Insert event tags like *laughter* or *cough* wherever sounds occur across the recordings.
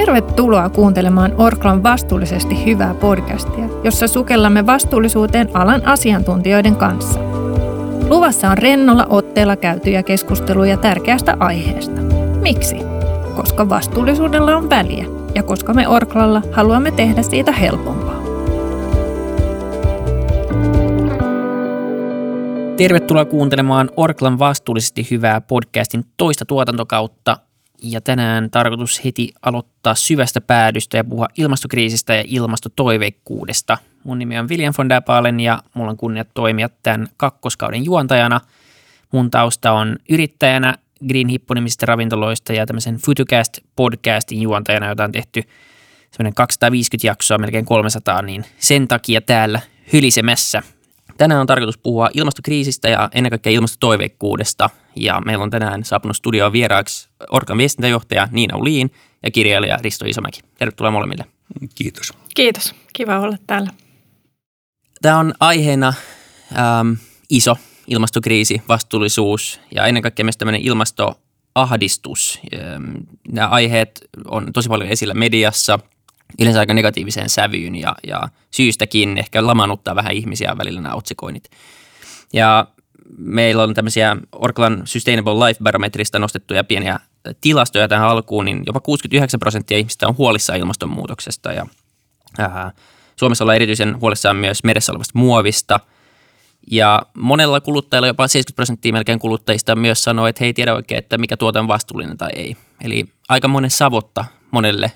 Tervetuloa kuuntelemaan Orklan vastuullisesti hyvää podcastia, jossa sukellamme vastuullisuuteen alan asiantuntijoiden kanssa. Luvassa on rennolla otteella käytyjä keskusteluja tärkeästä aiheesta. Miksi? Koska vastuullisuudella on väliä ja koska me Orklalla haluamme tehdä siitä helpompaa. Tervetuloa kuuntelemaan Orklan vastuullisesti hyvää podcastin toista tuotantokautta ja tänään tarkoitus heti aloittaa syvästä päädystä ja puhua ilmastokriisistä ja ilmastotoiveikkuudesta. Mun nimi on William von der Baalen ja mulla on kunnia toimia tämän kakkoskauden juontajana. Mun tausta on yrittäjänä Green Hippo-nimisistä ravintoloista ja tämmöisen Futucast podcastin juontajana, jota on tehty semmoinen 250 jaksoa, melkein 300, niin sen takia täällä hylisemässä – Tänään on tarkoitus puhua ilmastokriisistä ja ennen kaikkea ilmastotoiveikkuudesta. Ja meillä on tänään saapunut studioon vieraaksi Orkan viestintäjohtaja Niina Uliin ja kirjailija Risto Isomäki. Tervetuloa molemmille. Kiitos. Kiitos. Kiva olla täällä. Tämä on aiheena ähm, iso ilmastokriisi, vastuullisuus ja ennen kaikkea myös tämmöinen ilmastoahdistus. Ähm, nämä aiheet on tosi paljon esillä mediassa – yleensä aika negatiiviseen sävyyn ja, ja syystäkin ehkä lamanuttaa vähän ihmisiä välillä nämä otsikoinnit. Ja meillä on tämmöisiä Orklan Sustainable Life Barometrista nostettuja pieniä tilastoja tähän alkuun, niin jopa 69 prosenttia ihmistä on huolissaan ilmastonmuutoksesta ja ää, Suomessa ollaan erityisen huolissaan myös meressä olevasta muovista. Ja monella kuluttajalla, jopa 70 prosenttia melkein kuluttajista myös sanoo, että he ei tiedä oikein, että mikä tuote on vastuullinen tai ei. Eli aika monen savotta monelle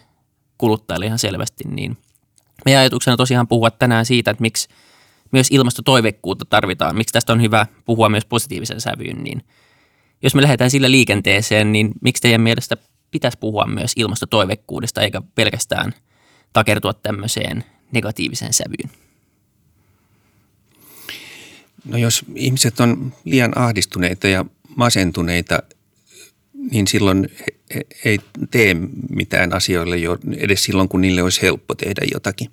kuluttajille ihan selvästi, niin meidän ajatuksena tosiaan puhua tänään siitä, että miksi myös ilmastotoivekkuutta tarvitaan, miksi tästä on hyvä puhua myös positiivisen sävyyn, niin jos me lähdetään sillä liikenteeseen, niin miksi teidän mielestä pitäisi puhua myös ilmastotoivekkuudesta eikä pelkästään takertua tämmöiseen negatiiviseen sävyyn? No jos ihmiset on liian ahdistuneita ja masentuneita, niin silloin ei tee mitään asioille jo edes silloin, kun niille olisi helppo tehdä jotakin.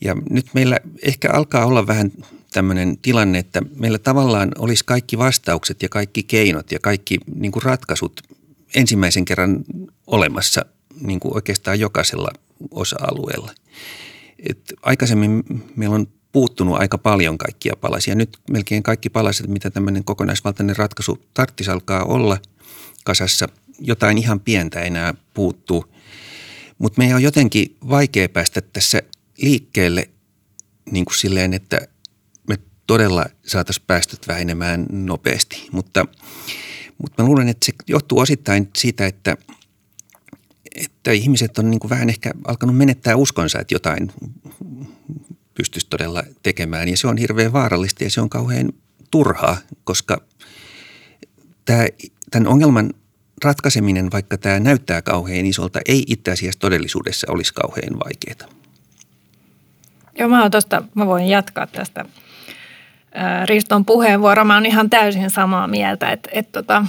Ja nyt meillä ehkä alkaa olla vähän tämmöinen tilanne, että meillä tavallaan olisi kaikki vastaukset ja kaikki keinot ja kaikki niin kuin ratkaisut ensimmäisen kerran olemassa niin kuin oikeastaan jokaisella osa-alueella. Et aikaisemmin meillä on puuttunut aika paljon kaikkia palasia. Nyt melkein kaikki palaset, mitä tämmöinen kokonaisvaltainen ratkaisu tarttisi alkaa olla kasassa – jotain ihan pientä enää puuttuu. Mutta meidän on jotenkin vaikea päästä tässä liikkeelle niin kuin silleen, että me todella saataisiin päästöt vähenemään nopeasti. Mutta, mutta mä luulen, että se johtuu osittain siitä, että, että ihmiset on niin kuin vähän ehkä alkanut menettää uskonsa, että jotain pystyisi todella tekemään. Ja se on hirveän vaarallista ja se on kauhean turhaa, koska tämä, tämän ongelman ratkaiseminen, vaikka tämä näyttää kauhean isolta, ei itse asiassa todellisuudessa olisi kauhean vaikeaa. Joo, mä, tosta, mä voin jatkaa tästä Riston puheenvuoroa. Mä oon ihan täysin samaa mieltä, että, että tota,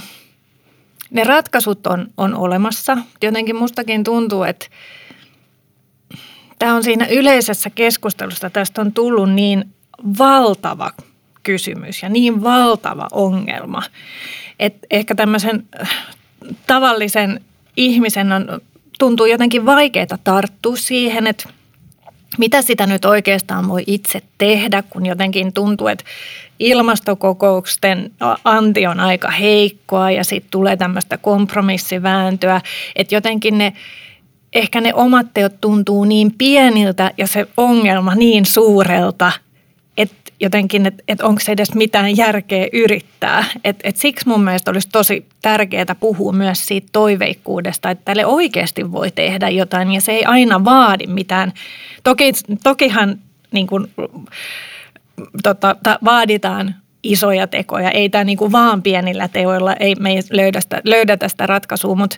ne ratkaisut on, on olemassa. Jotenkin mustakin tuntuu, että tämä on siinä yleisessä keskustelussa, tästä on tullut niin valtava kysymys ja niin valtava ongelma, että ehkä tämmöisen tavallisen ihmisen on, tuntuu jotenkin vaikeaa tarttua siihen, että mitä sitä nyt oikeastaan voi itse tehdä, kun jotenkin tuntuu, että ilmastokokousten anti on aika heikkoa ja sitten tulee tämmöistä kompromissivääntöä, että jotenkin ne ehkä ne omat teot tuntuu niin pieniltä ja se ongelma niin suurelta, jotenkin, että, että onko se edes mitään järkeä yrittää. Et, et siksi mun mielestä olisi tosi tärkeää puhua myös siitä toiveikkuudesta, että tälle oikeasti voi tehdä jotain ja se ei aina vaadi mitään. Toki, tokihan niin kuin, tota, ta, vaaditaan isoja tekoja. Ei tämä niin vaan pienillä teoilla, ei me ei löydä sitä, löydetä sitä ratkaisua, mutta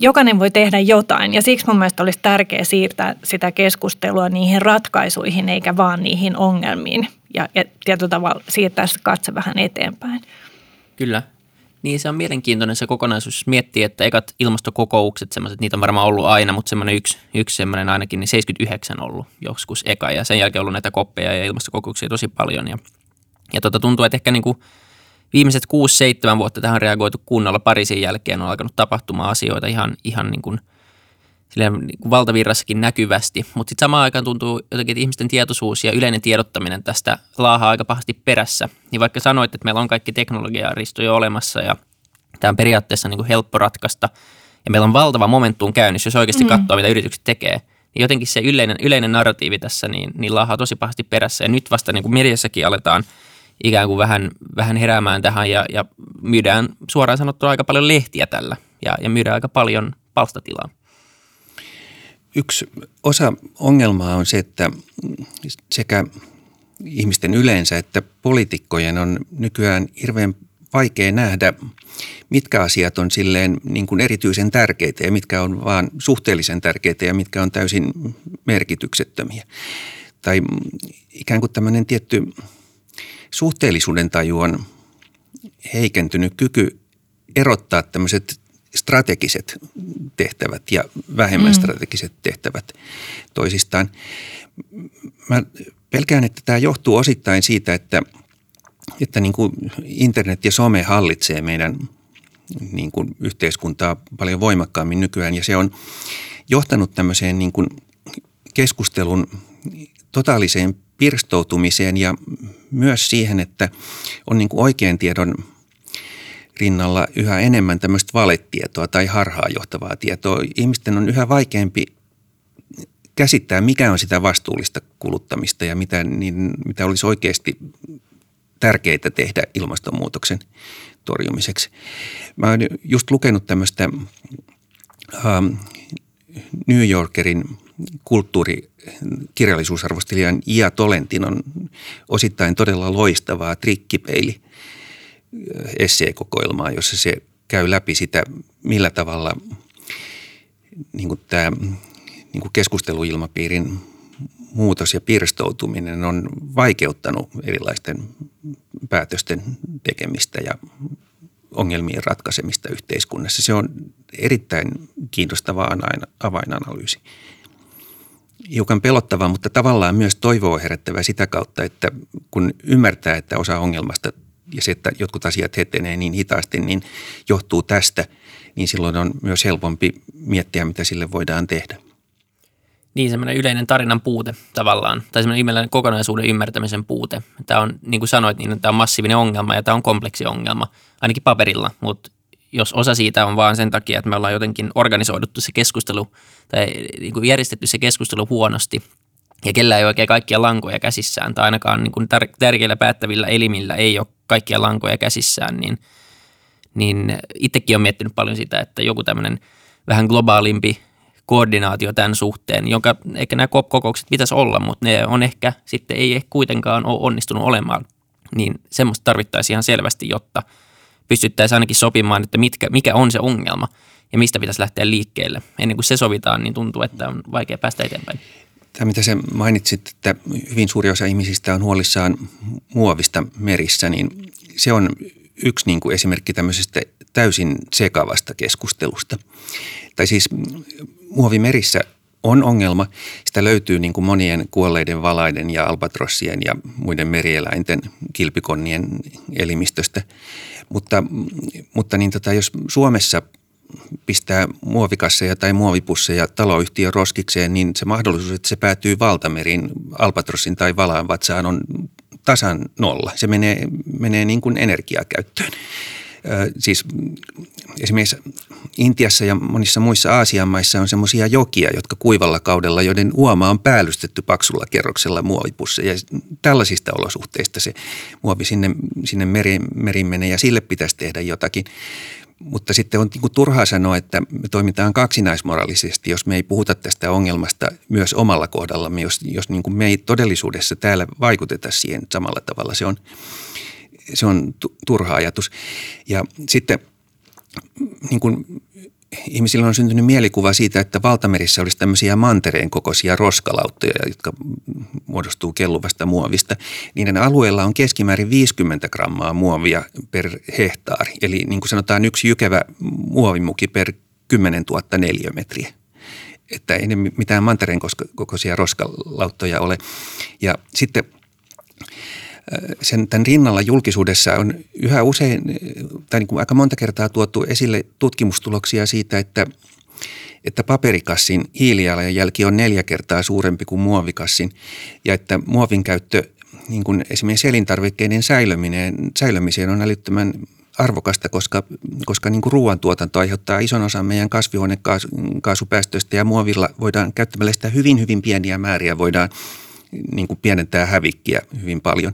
jokainen voi tehdä jotain ja siksi mun mielestä olisi tärkeää siirtää sitä keskustelua niihin ratkaisuihin eikä vaan niihin ongelmiin ja, ja tietyllä tavalla siirtää se katse vähän eteenpäin. Kyllä. Niin se on mielenkiintoinen se kokonaisuus. Miettii, että ekat ilmastokokoukset, semmoiset, niitä on varmaan ollut aina, mutta semmoinen yksi, yksi semmoinen ainakin, niin 79 ollut joskus eka. Ja sen jälkeen ollut näitä koppeja ja ilmastokokouksia tosi paljon. Ja, ja tota, tuntuu, että ehkä niin kuin viimeiset 6-7 vuotta tähän reagoitu kunnolla Pariisin jälkeen on alkanut tapahtumaan asioita ihan, ihan niin kuin valtavirrassakin näkyvästi, mutta sitten samaan aikaan tuntuu jotenkin, että ihmisten tietoisuus ja yleinen tiedottaminen tästä laahaa aika pahasti perässä. Niin vaikka sanoit, että meillä on kaikki teknologiaristo jo olemassa ja tämä on periaatteessa niin kuin helppo ratkaista ja meillä on valtava momentum käynnissä, jos oikeasti mm. katsoo, mitä yritykset tekee, niin jotenkin se yleinen, yleinen narratiivi tässä niin, niin laahaa tosi pahasti perässä. Ja nyt vasta niin kuin mediassakin aletaan ikään kuin vähän, vähän heräämään tähän ja, ja myydään suoraan sanottuna aika paljon lehtiä tällä ja, ja myydään aika paljon palstatilaa. Yksi osa ongelmaa on se, että sekä ihmisten yleensä että poliitikkojen on nykyään hirveän vaikea nähdä, mitkä asiat on silleen niin kuin erityisen tärkeitä ja mitkä on vaan suhteellisen tärkeitä ja mitkä on täysin merkityksettömiä. Tai ikään kuin tämmöinen tietty suhteellisuuden taju on heikentynyt kyky erottaa tämmöiset strategiset tehtävät ja vähemmän mm. strategiset tehtävät toisistaan. Mä pelkään, että tämä johtuu osittain siitä, että, että niin kuin internet ja some hallitsee meidän niin kuin yhteiskuntaa paljon voimakkaammin nykyään ja se on johtanut tämmöiseen niin kuin keskustelun totaaliseen pirstoutumiseen ja myös siihen, että on niin kuin oikean tiedon rinnalla yhä enemmän tämmöistä valetietoa tai harhaanjohtavaa tietoa. Ihmisten on yhä vaikeampi käsittää, mikä on sitä vastuullista kuluttamista ja mitä, niin, mitä olisi oikeasti tärkeää tehdä ilmastonmuutoksen torjumiseksi. Mä oon just lukenut tämmöistä ähm, New Yorkerin kulttuurikirjallisuusarvostelijan Ia Tolentinon osittain todella loistavaa trikkipeili esseekokoelmaa, jossa se käy läpi sitä, millä tavalla niin kuin tämä niin kuin keskusteluilmapiirin muutos ja pirstoutuminen on vaikeuttanut erilaisten päätösten tekemistä ja ongelmien ratkaisemista yhteiskunnassa. Se on erittäin kiinnostava avainanalyysi. Hiukan pelottava, mutta tavallaan myös toivoa herättävä sitä kautta, että kun ymmärtää, että osa ongelmasta ja se, että jotkut asiat etenee niin hitaasti, niin johtuu tästä, niin silloin on myös helpompi miettiä, mitä sille voidaan tehdä. Niin, semmoinen yleinen tarinan puute tavallaan, tai semmoinen ihmeellinen kokonaisuuden ymmärtämisen puute. Tämä on, niin kuin sanoit, niin tämä on massiivinen ongelma ja tämä on kompleksi ongelma, ainakin paperilla, mutta jos osa siitä on vaan sen takia, että me ollaan jotenkin organisoiduttu se keskustelu tai niin kuin järjestetty se keskustelu huonosti ja kellä ei oikein kaikkia lankoja käsissään tai ainakaan niin kuin tär- tärkeillä päättävillä elimillä ei ole kaikkia lankoja käsissään, niin, niin itsekin olen miettinyt paljon sitä, että joku tämmöinen vähän globaalimpi koordinaatio tämän suhteen, jonka ehkä nämä kokoukset pitäisi olla, mutta ne on ehkä sitten ei ehkä kuitenkaan ole onnistunut olemaan. Niin semmoista tarvittaisiin ihan selvästi, jotta pystyttäisiin ainakin sopimaan, että mitkä, mikä on se ongelma ja mistä pitäisi lähteä liikkeelle. Ennen kuin se sovitaan, niin tuntuu, että on vaikea päästä eteenpäin. Tämä, mitä sä mainitsit, että hyvin suuri osa ihmisistä on huolissaan muovista merissä, niin se on yksi niin kuin esimerkki tämmöisestä täysin sekavasta keskustelusta. Tai siis muovimerissä on ongelma. Sitä löytyy niin kuin monien kuolleiden valaiden ja albatrossien ja muiden merieläinten kilpikonnien elimistöstä. Mutta, mutta niin tota, jos Suomessa pistää muovikasseja tai muovipusseja taloyhtiön roskikseen, niin se mahdollisuus, että se päätyy valtameriin, albatrossin tai valaan vatsaan on tasan nolla. Se menee, menee niin kuin energiakäyttöön siis esimerkiksi Intiassa ja monissa muissa Aasian maissa on semmoisia jokia, jotka kuivalla kaudella, joiden uoma on päällystetty paksulla kerroksella muovipusseja. Ja tällaisista olosuhteista se muovi sinne, sinne meriin, meriin menee ja sille pitäisi tehdä jotakin. Mutta sitten on niin turhaa sanoa, että me toimitaan kaksinaismoraalisesti, jos me ei puhuta tästä ongelmasta myös omalla kohdallamme, jos, jos niin kuin me ei todellisuudessa täällä vaikuteta siihen samalla tavalla. Se on, se on turha ajatus. Ja sitten niin kuin ihmisillä on syntynyt mielikuva siitä, että valtamerissä olisi tämmöisiä mantereen kokoisia roskalauttoja, jotka muodostuu kelluvasta muovista. Niiden alueella on keskimäärin 50 grammaa muovia per hehtaari. Eli niin kuin sanotaan yksi jykevä muovimuki per 10 000 neliömetriä. Että ei ne mitään mantereen kokoisia roskalauttoja ole. Ja sitten – sen tämän rinnalla julkisuudessa on yhä usein, tai niin kuin aika monta kertaa tuotu esille tutkimustuloksia siitä, että, että paperikassin hiilijalanjälki on neljä kertaa suurempi kuin muovikassin ja että muovin käyttö niin kuin esimerkiksi elintarvikkeiden säilöminen, säilömiseen on älyttömän arvokasta, koska, koska niin kuin ruoantuotanto aiheuttaa ison osan meidän kasvihuonekaasupäästöistä ja muovilla voidaan käyttämällä sitä hyvin, hyvin pieniä määriä voidaan niin kuin pienentää hävikkiä hyvin paljon.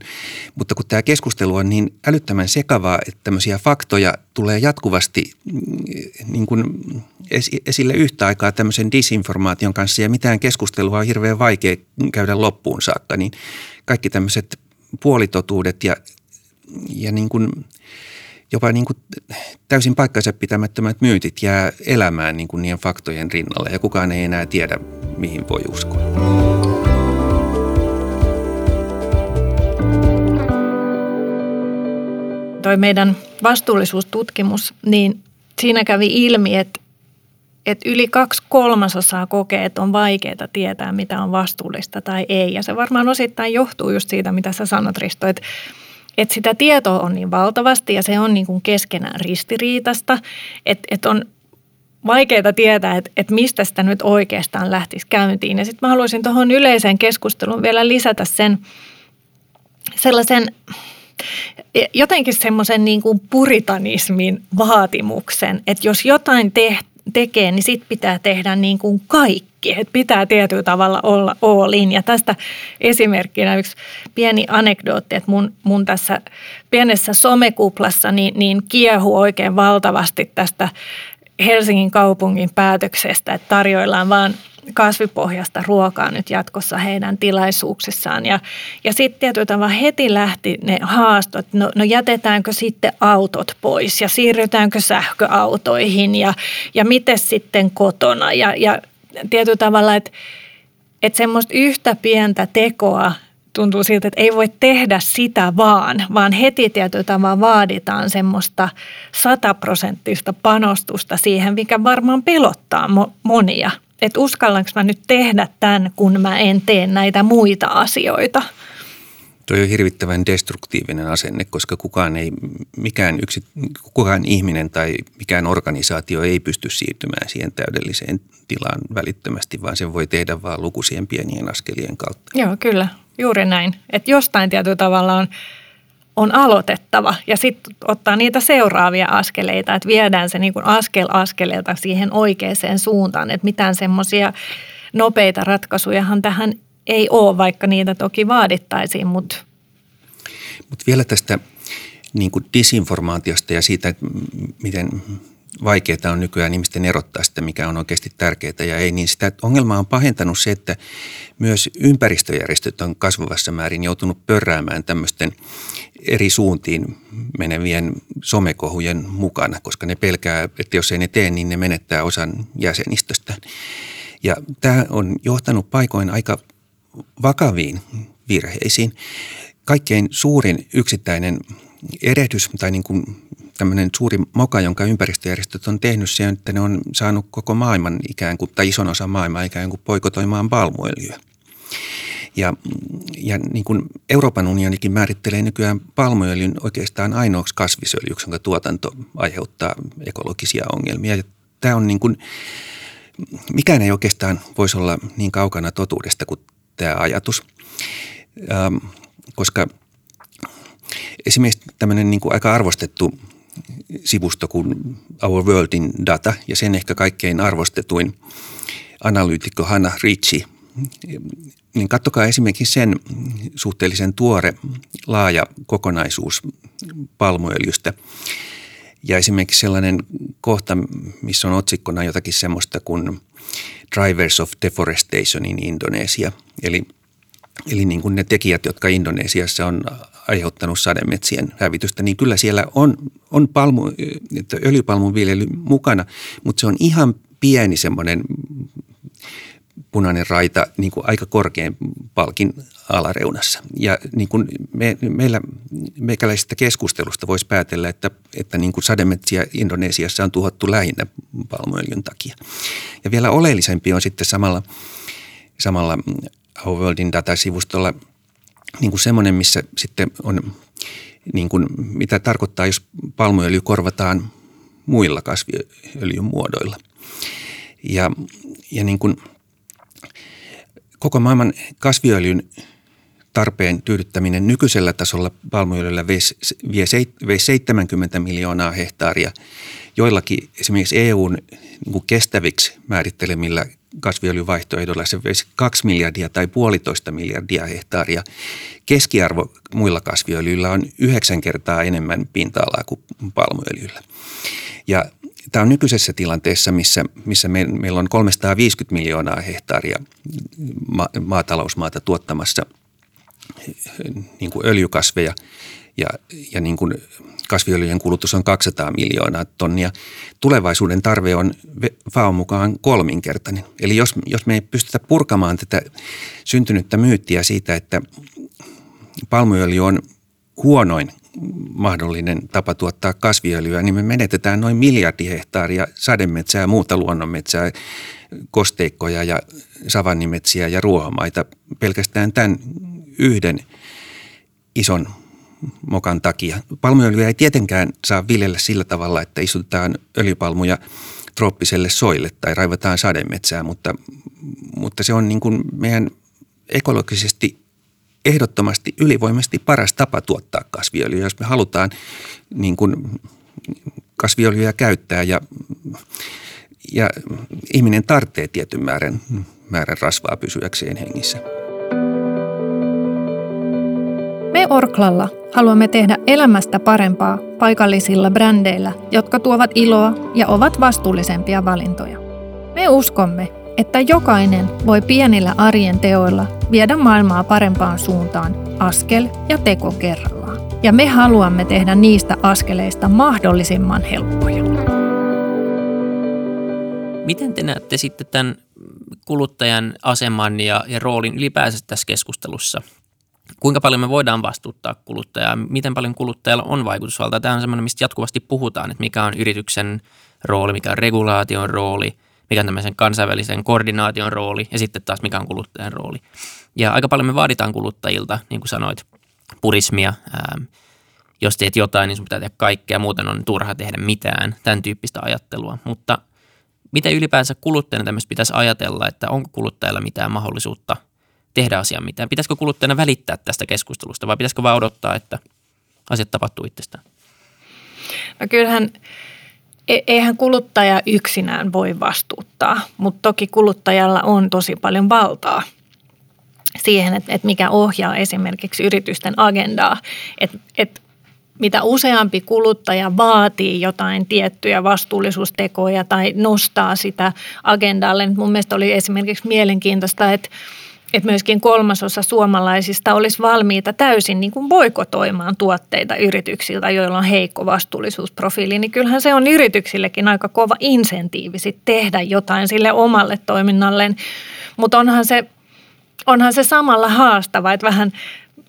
Mutta kun tämä keskustelu on niin älyttömän sekavaa, että tämmöisiä faktoja tulee jatkuvasti mm, niin kuin esille yhtä aikaa tämmöisen disinformaation kanssa ja mitään keskustelua on hirveän vaikea käydä loppuun saakka, niin kaikki tämmöiset puolitotuudet ja, ja niin kuin jopa niin kuin täysin paikkansa pitämättömät myytit jää elämään niin kuin niiden faktojen rinnalle ja kukaan ei enää tiedä, mihin voi uskoa. Toi meidän vastuullisuustutkimus, niin siinä kävi ilmi, että, että yli kaksi kolmasosaa kokee, että on vaikeaa tietää, mitä on vastuullista tai ei. Ja se varmaan osittain johtuu just siitä, mitä sä sanot Risto, että, että sitä tietoa on niin valtavasti ja se on niin kuin keskenään ristiriitasta, että, että on vaikeaa tietää, että, että mistä sitä nyt oikeastaan lähtisi käyntiin. Ja sitten mä haluaisin tuohon yleiseen keskusteluun vielä lisätä sen sellaisen – jotenkin semmoisen niin kuin puritanismin vaatimuksen, että jos jotain te- tekee, niin sit pitää tehdä niin kuin kaikki. Että pitää tietyllä tavalla olla all in. Ja tästä esimerkkinä yksi pieni anekdootti, että mun, mun tässä pienessä somekuplassa niin, niin kiehuu oikein valtavasti tästä Helsingin kaupungin päätöksestä, että tarjoillaan vaan kasvipohjasta ruokaa nyt jatkossa heidän tilaisuuksissaan. Ja, ja sitten tietyllä tavalla heti lähti ne haastot, no, no jätetäänkö sitten autot pois ja siirrytäänkö sähköautoihin ja, ja miten sitten kotona. Ja, ja tietyllä tavalla, että että semmoista yhtä pientä tekoa tuntuu siltä, että ei voi tehdä sitä vaan, vaan heti tietyllä tavalla vaaditaan semmoista sataprosenttista panostusta siihen, mikä varmaan pelottaa monia että uskallanko mä nyt tehdä tämän, kun mä en tee näitä muita asioita. Tuo on hirvittävän destruktiivinen asenne, koska kukaan, ei, mikään, yksi, kukaan ihminen tai mikään organisaatio ei pysty siirtymään siihen täydelliseen tilaan välittömästi, vaan sen voi tehdä vain lukuisien pienien askelien kautta. Joo, kyllä. Juuri näin. Että jostain tietyllä tavalla on on aloitettava ja sitten ottaa niitä seuraavia askeleita, että viedään se niin kuin askel askeleelta siihen oikeaan suuntaan, että mitään semmoisia nopeita ratkaisujahan tähän ei ole, vaikka niitä toki vaadittaisiin, mutta... Mutta vielä tästä niin kuin disinformaatiosta ja siitä, että miten vaikeaa on nykyään ihmisten erottaa sitä, mikä on oikeasti tärkeää ja ei, niin sitä ongelmaa on pahentanut se, että myös ympäristöjärjestöt on kasvavassa määrin joutunut pörräämään tämmöisten eri suuntiin menevien somekohujen mukana, koska ne pelkää, että jos ei ne tee, niin ne menettää osan jäsenistöstä. Ja tämä on johtanut paikoin aika vakaviin virheisiin. Kaikkein suurin yksittäinen erehdys tai niin kuin tämmöinen suuri moka, jonka ympäristöjärjestöt on tehnyt, se että ne on saanut koko maailman ikään kuin, tai ison osan maailmaa ikään kuin poikotoimaan palmuöljyä. Ja, ja niin kuin Euroopan unionikin määrittelee nykyään palmuöljyn oikeastaan ainoaksi kasvisöljyksi, jonka tuotanto aiheuttaa ekologisia ongelmia. Ja tämä on niin kuin, mikään ei oikeastaan voisi olla niin kaukana totuudesta kuin tämä ajatus, ähm, koska esimerkiksi tämmöinen niin kuin aika arvostettu sivusto kuin Our Worldin Data ja sen ehkä kaikkein arvostetuin analyytikko Hanna Ritchie niin katsokaa esimerkiksi sen suhteellisen tuore laaja kokonaisuus palmuöljystä. Ja esimerkiksi sellainen kohta, missä on otsikkona jotakin semmoista kuin Drivers of Deforestation in Indonesia. Eli, eli niin kuin ne tekijät, jotka Indonesiassa on aiheuttanut sademetsien hävitystä, niin kyllä siellä on, on palmu, öljypalmun viljely mukana, mutta se on ihan pieni semmoinen punainen raita niin kuin aika korkean palkin alareunassa. Ja niin kuin me, meillä meikäläisestä keskustelusta voisi päätellä, että, että niin kuin sademetsiä Indonesiassa on tuhottu lähinnä palmuöljyn takia. Ja vielä oleellisempi on sitten samalla, samalla Our Worldin datasivustolla niin kuin semmoinen, missä sitten on, niin kuin, mitä tarkoittaa, jos palmuöljy korvataan muilla kasviöljyn muodoilla – Ja, ja niin kuin koko maailman kasviöljyn tarpeen tyydyttäminen nykyisellä tasolla palmuöljyllä vie 70 miljoonaa hehtaaria. Joillakin esimerkiksi EUn niin kestäviksi määrittelemillä kasviöljyvaihtoehdolla se veisi 2 miljardia tai puolitoista miljardia hehtaaria. Keskiarvo muilla kasviöljyillä on yhdeksän kertaa enemmän pinta-alaa kuin palmuöljyllä. Ja tämä on nykyisessä tilanteessa, missä, missä me, meillä on 350 miljoonaa hehtaaria ma- maatalousmaata tuottamassa niin kuin öljykasveja ja, ja niin kuin kasviöljyjen kulutus on 200 miljoonaa tonnia. Tulevaisuuden tarve on FAOn mukaan kolminkertainen. Eli jos, jos me ei pystytä purkamaan tätä syntynyttä myyttiä siitä, että palmuöljy on huonoin mahdollinen tapa tuottaa kasviöljyä, niin me menetetään noin miljardi hehtaaria sademetsää, muuta luonnonmetsää, kosteikkoja ja savannimetsiä ja ruohomaita pelkästään tämän yhden ison mokan takia. Palmuöljyä ei tietenkään saa viljellä sillä tavalla, että istutetaan öljypalmuja trooppiselle soille tai raivataan sademetsää, mutta, mutta se on niin kuin meidän ekologisesti ehdottomasti ylivoimasti paras tapa tuottaa kasviöljyä, jos me halutaan niin kuin kasviöljyä käyttää ja, ja ihminen tarvitsee tietyn määrän, määrän rasvaa pysyäkseen hengissä. Orklalla haluamme tehdä elämästä parempaa paikallisilla brändeillä, jotka tuovat iloa ja ovat vastuullisempia valintoja. Me uskomme, että jokainen voi pienillä arjen teoilla viedä maailmaa parempaan suuntaan askel ja teko kerrallaan. Ja me haluamme tehdä niistä askeleista mahdollisimman helppoja. Miten te näette sitten tämän kuluttajan aseman ja, ja roolin ylipäänsä tässä keskustelussa? Kuinka paljon me voidaan vastuuttaa kuluttajaa? Miten paljon kuluttajalla on vaikutusvaltaa? Tämä on semmoinen, mistä jatkuvasti puhutaan, että mikä on yrityksen rooli, mikä on regulaation rooli – mikä on tämmöisen kansainvälisen koordinaation rooli ja sitten taas mikä on kuluttajan rooli. Ja aika paljon me vaaditaan kuluttajilta, niin kuin sanoit, purismia. Ää, jos teet jotain, niin sun pitää tehdä kaikkea, muuten on turha tehdä mitään, tämän tyyppistä ajattelua. Mutta mitä ylipäänsä kuluttajana tämmöistä pitäisi ajatella, että onko kuluttajalla mitään mahdollisuutta tehdä asian mitään? Pitäisikö kuluttajana välittää tästä keskustelusta vai pitäisikö vain odottaa, että asiat tapahtuu itsestään? No kyllähän E-, eihän kuluttaja yksinään voi vastuuttaa, mutta toki kuluttajalla on tosi paljon valtaa siihen, että, että mikä ohjaa esimerkiksi yritysten agendaa. Että, että mitä useampi kuluttaja vaatii jotain tiettyjä vastuullisuustekoja tai nostaa sitä agendalle. Mun mielestä oli esimerkiksi mielenkiintoista, että että myöskin kolmasosa suomalaisista olisi valmiita täysin niin kuin boikotoimaan tuotteita yrityksiltä, joilla on heikko vastuullisuusprofiili, niin kyllähän se on yrityksillekin aika kova insentiivi tehdä jotain sille omalle toiminnalleen. Mutta onhan se, onhan se samalla haastava, että vähän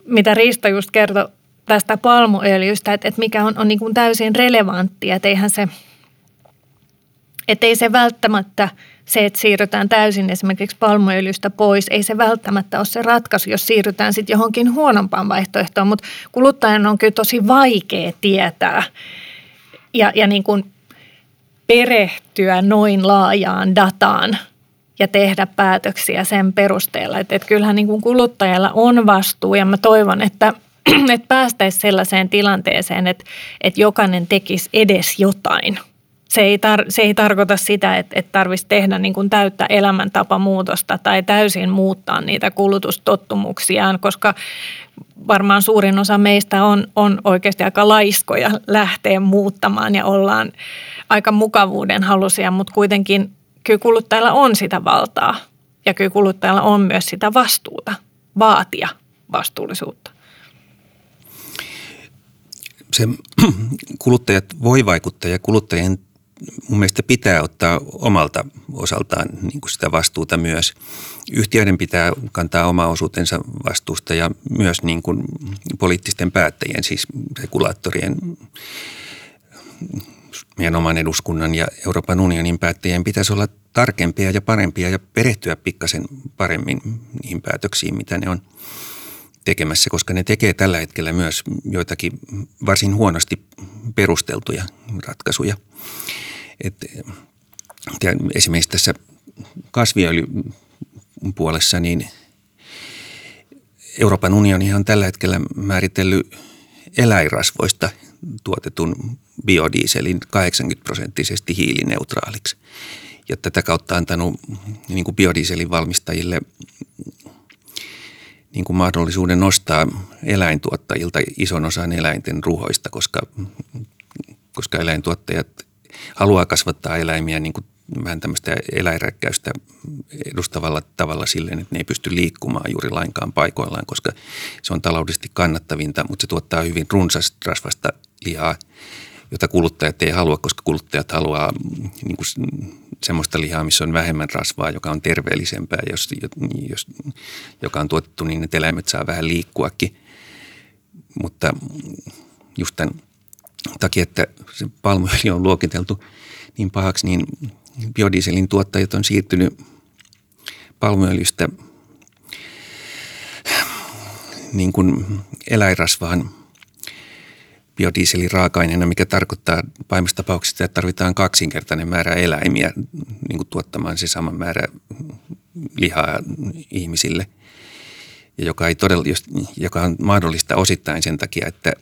mitä Riista just kertoi tästä palmuöljystä, että, että mikä on, on niin kuin täysin relevanttia, että eihän se, että ei se välttämättä – se, että siirrytään täysin esimerkiksi palmuöljystä pois, ei se välttämättä ole se ratkaisu, jos siirrytään sitten johonkin huonompaan vaihtoehtoon, mutta kuluttajan on kyllä tosi vaikea tietää ja, ja niin kuin perehtyä noin laajaan dataan ja tehdä päätöksiä sen perusteella. Että, että kyllähän niin kuin kuluttajalla on vastuu ja mä toivon, että, *clears throat* että päästäisiin sellaiseen tilanteeseen, että, että jokainen tekisi edes jotain – se ei, tar- se ei tarkoita sitä, että, että tarvitsisi tehdä niin kuin täyttä elämäntapamuutosta tai täysin muuttaa niitä kulutustottumuksiaan, koska varmaan suurin osa meistä on, on oikeasti aika laiskoja lähteä muuttamaan ja ollaan aika mukavuuden halusia, mutta kuitenkin kyllä kuluttajalla on sitä valtaa ja kyllä kuluttajalla on myös sitä vastuuta vaatia vastuullisuutta. Se *clears throat* kuluttajat voi vaikuttaa ja kuluttajien mun mielestä pitää ottaa omalta osaltaan niin kuin sitä vastuuta myös. Yhtiöiden pitää kantaa oma osuutensa vastuusta ja myös niin kuin poliittisten päättäjien, siis regulaattorien, meidän oman eduskunnan ja Euroopan unionin päättäjien pitäisi olla tarkempia ja parempia ja perehtyä pikkasen paremmin niihin päätöksiin, mitä ne on tekemässä, koska ne tekee tällä hetkellä myös joitakin varsin huonosti perusteltuja ratkaisuja. Et, ja esimerkiksi tässä kasviöljy puolessa, niin Euroopan unioni on tällä hetkellä määritellyt eläinrasvoista tuotetun biodieselin 80 prosenttisesti hiilineutraaliksi. Ja tätä kautta antanut niin kuin biodieselin valmistajille niin kuin mahdollisuuden nostaa eläintuottajilta ison osan eläinten ruhoista, koska, koska eläintuottajat haluaa kasvattaa eläimiä niin kuin vähän tämmöistä eläinräkkäystä edustavalla tavalla silleen, että ne ei pysty liikkumaan juuri lainkaan paikoillaan, koska se on taloudellisesti kannattavinta, mutta se tuottaa hyvin runsasta rasvasta lihaa, jota kuluttajat ei halua, koska kuluttajat haluaa niin kuin semmoista lihaa, missä on vähemmän rasvaa, joka on terveellisempää, jos, jos, joka on tuotettu niin, että eläimet saa vähän liikkuakin. Mutta just tämän takia, että se palmuöljy on luokiteltu niin pahaksi, niin biodieselin tuottajat on siirtynyt palmuöljystä niin kuin eläinrasvaan biodieselin raaka-aineena, mikä tarkoittaa pahimmassa tapauksessa, että tarvitaan kaksinkertainen määrä eläimiä niin kuin tuottamaan se sama määrä lihaa ihmisille. Ja joka, ei todella, joka on mahdollista osittain sen takia, että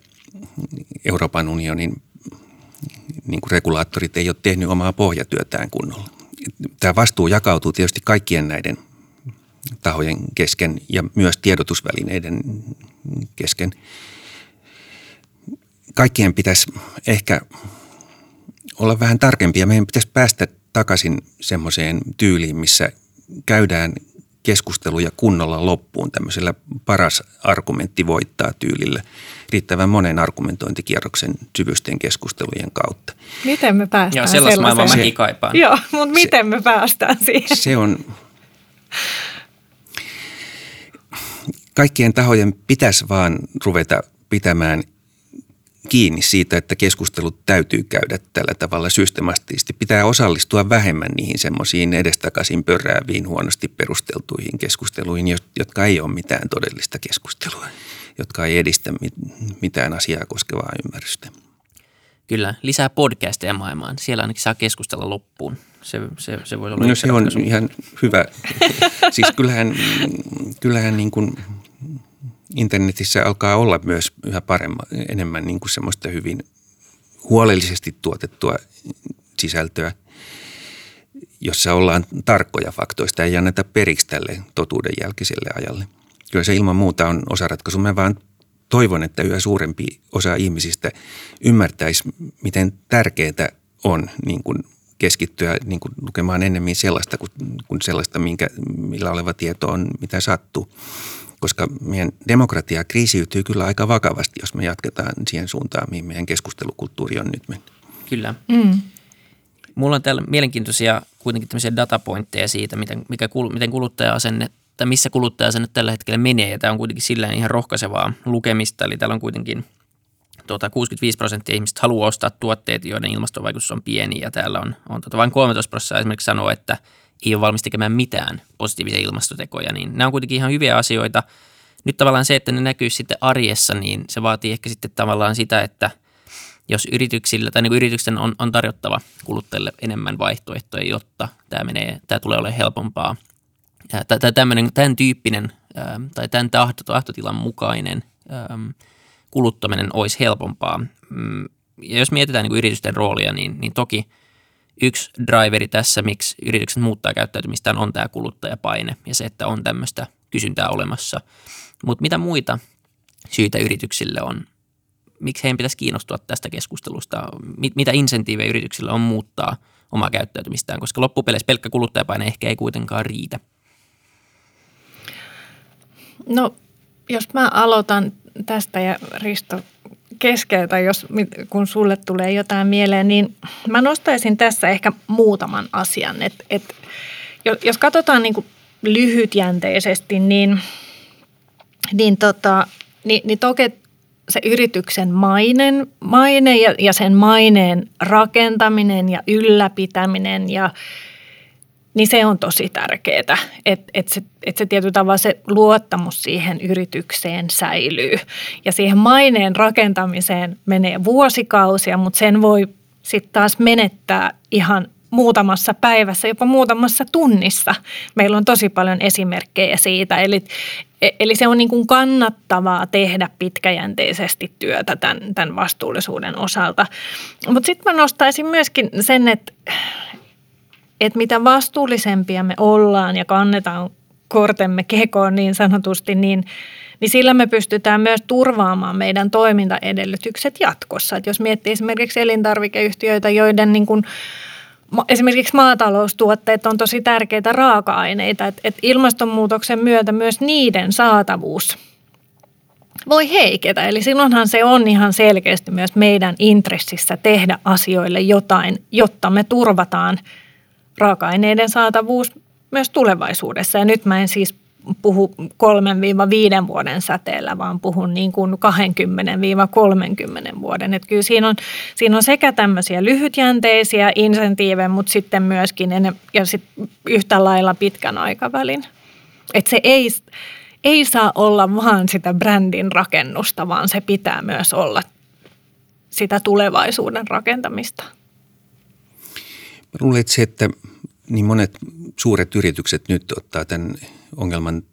Euroopan unionin niin kuin regulaattorit ei ole tehnyt omaa pohjatyötään kunnolla. Tämä vastuu jakautuu tietysti kaikkien näiden tahojen kesken ja myös tiedotusvälineiden kesken. Kaikkien pitäisi ehkä olla vähän tarkempia. Meidän pitäisi päästä takaisin semmoiseen tyyliin, missä käydään keskusteluja kunnolla loppuun tämmöisellä paras argumentti voittaa tyylillä riittävän monen argumentointikierroksen syvysten keskustelujen kautta. Miten me päästään Joo, sellaista maailmaa mäkin kaipaan. Joo, mutta miten se, me päästään siihen? Se on, kaikkien tahojen pitäisi vaan ruveta pitämään kiinni siitä, että keskustelut täytyy käydä tällä tavalla systemaattisesti. Pitää osallistua vähemmän niihin semmoisiin edestakaisin pörrääviin, huonosti perusteltuihin keskusteluihin, jotka ei ole mitään todellista keskustelua, jotka ei edistä mitään asiaa koskevaa ymmärrystä. Kyllä, lisää podcasteja maailmaan. Siellä ainakin saa keskustella loppuun. Se, se, se voi olla no se on ihan hyvä. *laughs* siis kyllähän, kyllähän niin kuin internetissä alkaa olla myös yhä paremmin, enemmän niin kuin semmoista hyvin huolellisesti tuotettua sisältöä, jossa ollaan tarkkoja faktoista ja anneta periksi tälle totuuden jälkeiselle ajalle. Kyllä se ilman muuta on osaratkaisu. Mä vaan toivon, että yhä suurempi osa ihmisistä ymmärtäisi, miten tärkeää on niin kuin keskittyä niin kuin lukemaan enemmän sellaista kuin, kuin sellaista, minkä, millä oleva tieto on, mitä sattuu koska meidän demokratia kriisiytyy kyllä aika vakavasti, jos me jatketaan siihen suuntaan, mihin meidän keskustelukulttuuri on nyt mennyt. Kyllä. Mm. Mulla on täällä mielenkiintoisia kuitenkin tämmöisiä datapointteja siitä, miten, mikä, miten kuluttaja-asenne tai missä kuluttaja-asenne tällä hetkellä menee. Ja tämä on kuitenkin sillä ihan rohkaisevaa lukemista. Eli täällä on kuitenkin tuota, 65 prosenttia ihmistä haluaa ostaa tuotteet, joiden ilmastovaikutus on pieni. Ja täällä on, on tuota, vain 13 prosenttia esimerkiksi sanoo, että – ei ole valmis tekemään mitään positiivisia ilmastotekoja, niin nämä on kuitenkin ihan hyviä asioita. Nyt tavallaan se, että ne näkyy sitten arjessa, niin se vaatii ehkä sitten tavallaan sitä, että jos yrityksillä tai niin yrityksen on, on tarjottava kuluttajille enemmän vaihtoehtoja, jotta tämä, menee, tämä tulee olemaan helpompaa. Tai tämmöinen, tämän tyyppinen tai tämän tahtotilan mukainen kuluttaminen olisi helpompaa. Mm, ja jos mietitään niin yritysten roolia, niin, niin toki – yksi driveri tässä, miksi yritykset muuttaa käyttäytymistään, on tämä kuluttajapaine ja se, että on tämmöistä kysyntää olemassa. Mutta mitä muita syitä yrityksille on? Miksi heidän pitäisi kiinnostua tästä keskustelusta? Mitä insentiivejä yrityksillä on muuttaa omaa käyttäytymistään? Koska loppupeleissä pelkkä kuluttajapaine ehkä ei kuitenkaan riitä. No, jos mä aloitan tästä ja Risto keskeytä, jos, kun sulle tulee jotain mieleen, niin mä nostaisin tässä ehkä muutaman asian. Et, et, jos katsotaan niin kuin lyhytjänteisesti, niin, niin, tota, niin, niin toki se yrityksen mainen, maine ja, ja sen maineen rakentaminen ja ylläpitäminen ja – niin se on tosi tärkeää, että et se, et se tietyllä tavalla se luottamus siihen yritykseen säilyy. Ja siihen maineen rakentamiseen menee vuosikausia, mutta sen voi sitten taas menettää ihan muutamassa päivässä, jopa muutamassa tunnissa. Meillä on tosi paljon esimerkkejä siitä. Eli, eli se on niin kuin kannattavaa tehdä pitkäjänteisesti työtä tämän, tämän vastuullisuuden osalta. Mutta sitten mä nostaisin myöskin sen, että, että mitä vastuullisempia me ollaan ja kannetaan kortemme kekoon niin sanotusti, niin, niin sillä me pystytään myös turvaamaan meidän toimintaedellytykset jatkossa. Et jos miettii esimerkiksi elintarvikeyhtiöitä, joiden niin kuin esimerkiksi maataloustuotteet on tosi tärkeitä raaka-aineita, että et ilmastonmuutoksen myötä myös niiden saatavuus voi heiketä. Eli silloinhan se on ihan selkeästi myös meidän intressissä tehdä asioille jotain, jotta me turvataan raaka-aineiden saatavuus myös tulevaisuudessa. Ja nyt mä en siis puhu 3-5 vuoden säteellä, vaan puhun niin kuin 20-30 vuoden. Että kyllä siinä on, siinä on sekä tämmöisiä lyhytjänteisiä insentiivejä, mutta sitten myöskin ennen, ja sit yhtä lailla pitkän aikavälin. Että se ei, ei saa olla vaan sitä brändin rakennusta, vaan se pitää myös olla sitä tulevaisuuden rakentamista. Luulen, että se, että niin monet suuret yritykset nyt ottaa tämän ongelman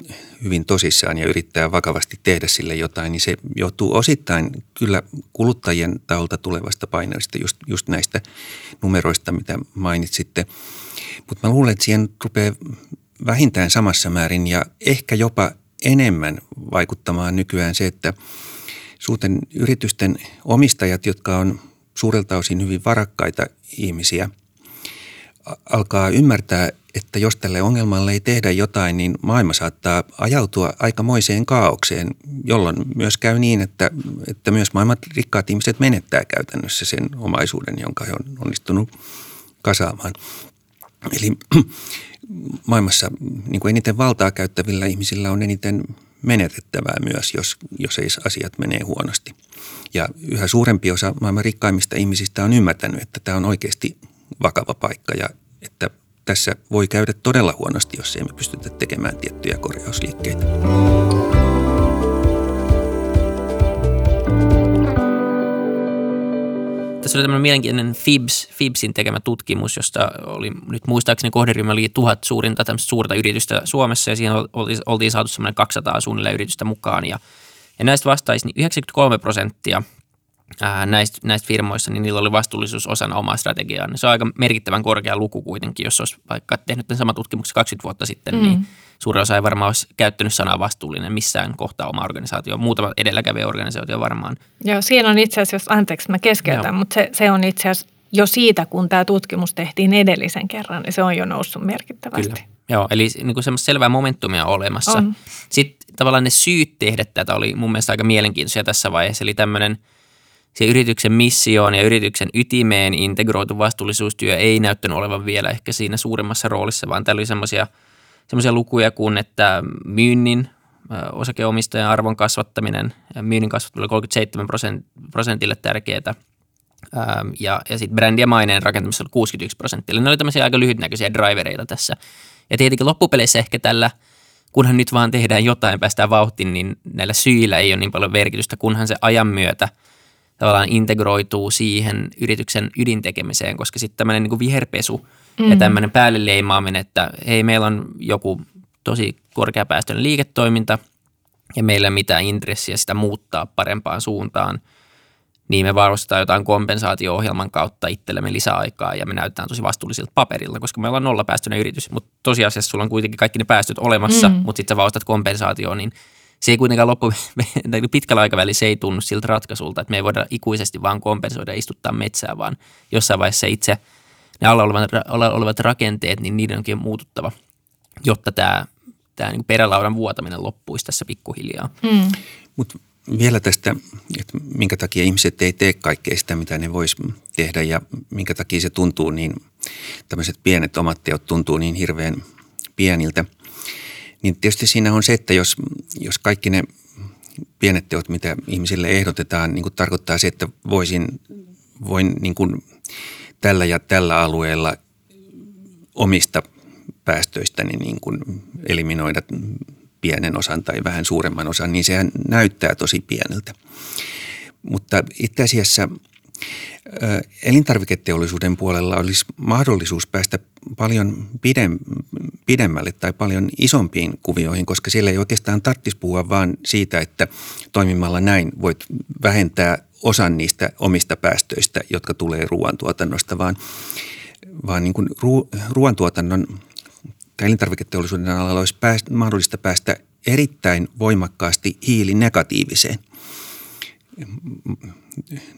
hyvin tosissaan ja yrittää vakavasti tehdä sille jotain, niin se johtuu osittain kyllä kuluttajien taholta tulevasta paineista, just, just näistä numeroista, mitä mainitsitte. Mutta mä luulen, että siihen rupeaa vähintään samassa määrin ja ehkä jopa enemmän vaikuttamaan nykyään se, että suurten yritysten omistajat, jotka on suurelta osin hyvin varakkaita ihmisiä – alkaa ymmärtää, että jos tälle ongelmalle ei tehdä jotain, niin maailma saattaa ajautua aikamoiseen kaaukseen, jolloin myös käy niin, että, että myös maailman rikkaat ihmiset menettää käytännössä sen omaisuuden, jonka he on onnistunut kasaamaan. Eli *clears throat* maailmassa niin kuin eniten valtaa käyttävillä ihmisillä on eniten menetettävää myös, jos, jos ei asiat menee huonosti. Ja yhä suurempi osa maailman rikkaimmista ihmisistä on ymmärtänyt, että tämä on oikeasti vakava paikka ja että tässä voi käydä todella huonosti, jos emme pystytä tekemään tiettyjä korjausliikkeitä. Tässä oli tämmöinen mielenkiintoinen FIBS, FIBSin tekemä tutkimus, josta oli nyt muistaakseni kohderyhmä oli tuhat suurinta suurta yritystä Suomessa ja siinä oltiin, oltiin saatu semmoinen 200 suunnilleen yritystä mukaan ja, ja näistä vastaisi niin 93 prosenttia näistä, näistä firmoista, niin niillä oli vastuullisuus osana omaa strategiaa. Se on aika merkittävän korkea luku kuitenkin, jos olisi vaikka tehnyt tämän saman tutkimuksen 20 vuotta sitten, niin mm. niin suuri osa ei varmaan olisi käyttänyt sanaa vastuullinen missään kohtaa oma organisaatio. Muutama edelläkävijä organisaatio varmaan. Joo, siinä on itse asiassa, anteeksi mä keskeytän, Joo. mutta se, se on itse asiassa jo siitä, kun tämä tutkimus tehtiin edellisen kerran, niin se on jo noussut merkittävästi. Kyllä. Joo, eli niin kuin semmoista selvää momentumia on olemassa. On. Sitten tavallaan ne syyt tehdä tätä oli mun mielestä aika mielenkiintoisia tässä vaiheessa, eli tämmöinen – se yrityksen missioon ja yrityksen ytimeen integroitu vastuullisuustyö ei näyttänyt olevan vielä ehkä siinä suuremmassa roolissa, vaan täällä oli semmoisia semmoisia lukuja kuin, että myynnin osakeomistajan arvon kasvattaminen, myynnin kasvattaminen oli 37 prosentille tärkeää, ja, ja sitten brändi ja maineen rakentamisessa oli 61 prosenttia. Ne oli tämmöisiä aika lyhytnäköisiä drivereita tässä. Ja tietenkin loppupeleissä ehkä tällä, kunhan nyt vaan tehdään jotain, päästään vauhtiin, niin näillä syillä ei ole niin paljon merkitystä, kunhan se ajan myötä – tavallaan integroituu siihen yrityksen ydintekemiseen, koska sitten tämmöinen niin viherpesu mm. ja tämmöinen päälle leimaaminen, että hei meillä on joku tosi korkeapäästöinen liiketoiminta ja meillä ei ole mitään intressiä sitä muuttaa parempaan suuntaan, niin me varustetaan jotain kompensaatio-ohjelman kautta itsellemme lisäaikaa ja me näytetään tosi vastuullisilta paperilla, koska me ollaan nollapäästöinen yritys, mutta tosiasiassa sulla on kuitenkin kaikki ne päästöt olemassa, mm. mutta sitten sä vaustat kompensaatioon, niin se ei kuitenkaan loppu, *laughs* pitkällä aikavälillä se ei tunnu siltä ratkaisulta, että me ei voida ikuisesti vaan kompensoida ja istuttaa metsää, vaan jossain vaiheessa itse ne alla olevat, olevat rakenteet, niin niiden onkin muututtava, jotta tämä, tämä niin perälaudan vuotaminen loppuisi tässä pikkuhiljaa. Mm. Mutta vielä tästä, että minkä takia ihmiset ei tee kaikkea sitä, mitä ne vois tehdä ja minkä takia se tuntuu niin, tämmöiset pienet omat teot tuntuu niin hirveän pieniltä – niin tietysti siinä on se, että jos, jos kaikki ne pienet teot, mitä ihmisille ehdotetaan, niin kuin tarkoittaa se, että voisin, voin niin kuin tällä ja tällä alueella omista päästöistäni niin kuin eliminoida pienen osan tai vähän suuremman osan, niin sehän näyttää tosi pieneltä. Mutta itse asiassa elintarviketeollisuuden puolella olisi mahdollisuus päästä paljon pidemmälle tai paljon isompiin kuvioihin, koska siellä ei oikeastaan tarvitsisi puhua vaan siitä, että toimimalla näin voit vähentää osan niistä omista päästöistä, jotka tulee ruoantuotannosta, vaan, vaan niin kuin ruoantuotannon tai elintarviketeollisuuden alalla olisi päästä, mahdollista päästä erittäin voimakkaasti hiilinegatiiviseen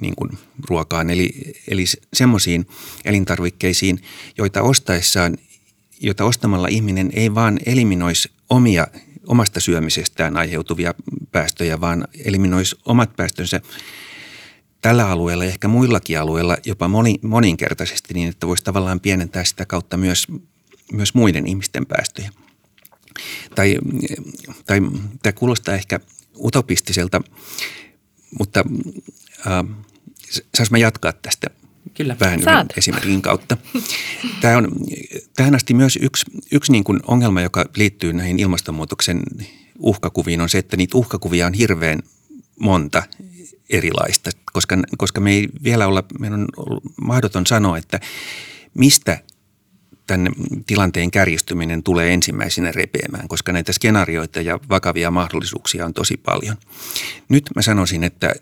niin kuin ruokaan, eli, eli semmoisiin elintarvikkeisiin, joita ostaessaan, joita ostamalla ihminen ei vaan eliminoisi omia, omasta syömisestään aiheutuvia päästöjä, vaan eliminoisi omat päästönsä tällä alueella ja ehkä muillakin alueilla jopa moni, moninkertaisesti niin, että voisi tavallaan pienentää sitä kautta myös, myös muiden ihmisten päästöjä. Tai, tai tämä kuulostaa ehkä utopistiselta, mutta äh, saanko mä jatkaa tästä Kyllä. vähän esimerkin kautta. Tämä on tähän asti myös yksi, yksi niin kuin ongelma, joka liittyy näihin ilmastonmuutoksen uhkakuviin, on se, että niitä uhkakuvia on hirveän monta erilaista, koska, koska me ei vielä olla, meidän on mahdoton sanoa, että mistä tämän tilanteen kärjistyminen tulee ensimmäisenä repeämään, koska näitä skenaarioita ja vakavia mahdollisuuksia on tosi paljon. Nyt mä sanoisin, että